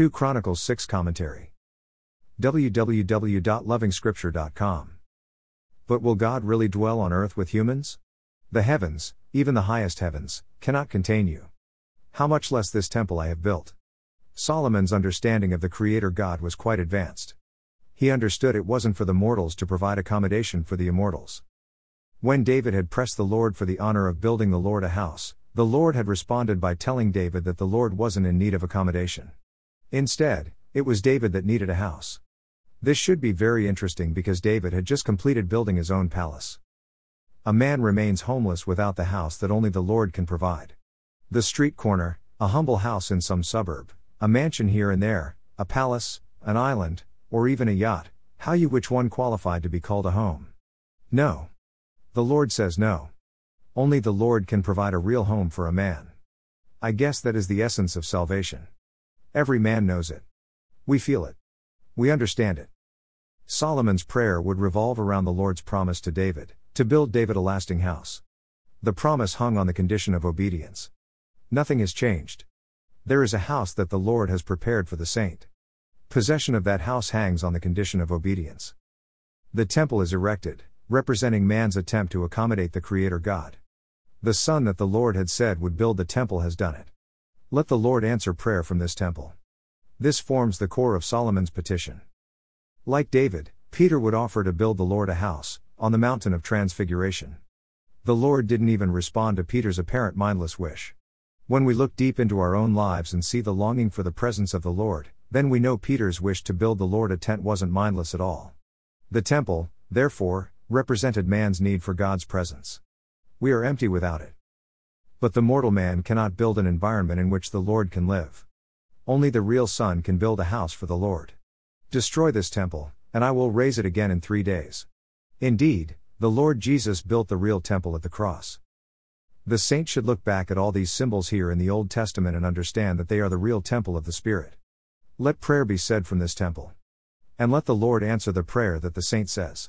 2 Chronicles 6 Commentary. www.lovingscripture.com. But will God really dwell on earth with humans? The heavens, even the highest heavens, cannot contain you. How much less this temple I have built. Solomon's understanding of the Creator God was quite advanced. He understood it wasn't for the mortals to provide accommodation for the immortals. When David had pressed the Lord for the honor of building the Lord a house, the Lord had responded by telling David that the Lord wasn't in need of accommodation. Instead, it was David that needed a house. This should be very interesting because David had just completed building his own palace. A man remains homeless without the house that only the Lord can provide. The street corner, a humble house in some suburb, a mansion here and there, a palace, an island, or even a yacht, how you which one qualified to be called a home? No. The Lord says no. Only the Lord can provide a real home for a man. I guess that is the essence of salvation. Every man knows it. We feel it. We understand it. Solomon's prayer would revolve around the Lord's promise to David, to build David a lasting house. The promise hung on the condition of obedience. Nothing has changed. There is a house that the Lord has prepared for the saint. Possession of that house hangs on the condition of obedience. The temple is erected, representing man's attempt to accommodate the Creator God. The Son that the Lord had said would build the temple has done it. Let the Lord answer prayer from this temple. This forms the core of Solomon's petition. Like David, Peter would offer to build the Lord a house, on the mountain of transfiguration. The Lord didn't even respond to Peter's apparent mindless wish. When we look deep into our own lives and see the longing for the presence of the Lord, then we know Peter's wish to build the Lord a tent wasn't mindless at all. The temple, therefore, represented man's need for God's presence. We are empty without it. But the mortal man cannot build an environment in which the Lord can live. Only the real Son can build a house for the Lord. Destroy this temple, and I will raise it again in three days. Indeed, the Lord Jesus built the real temple at the cross. The saint should look back at all these symbols here in the Old Testament and understand that they are the real temple of the Spirit. Let prayer be said from this temple. And let the Lord answer the prayer that the saint says.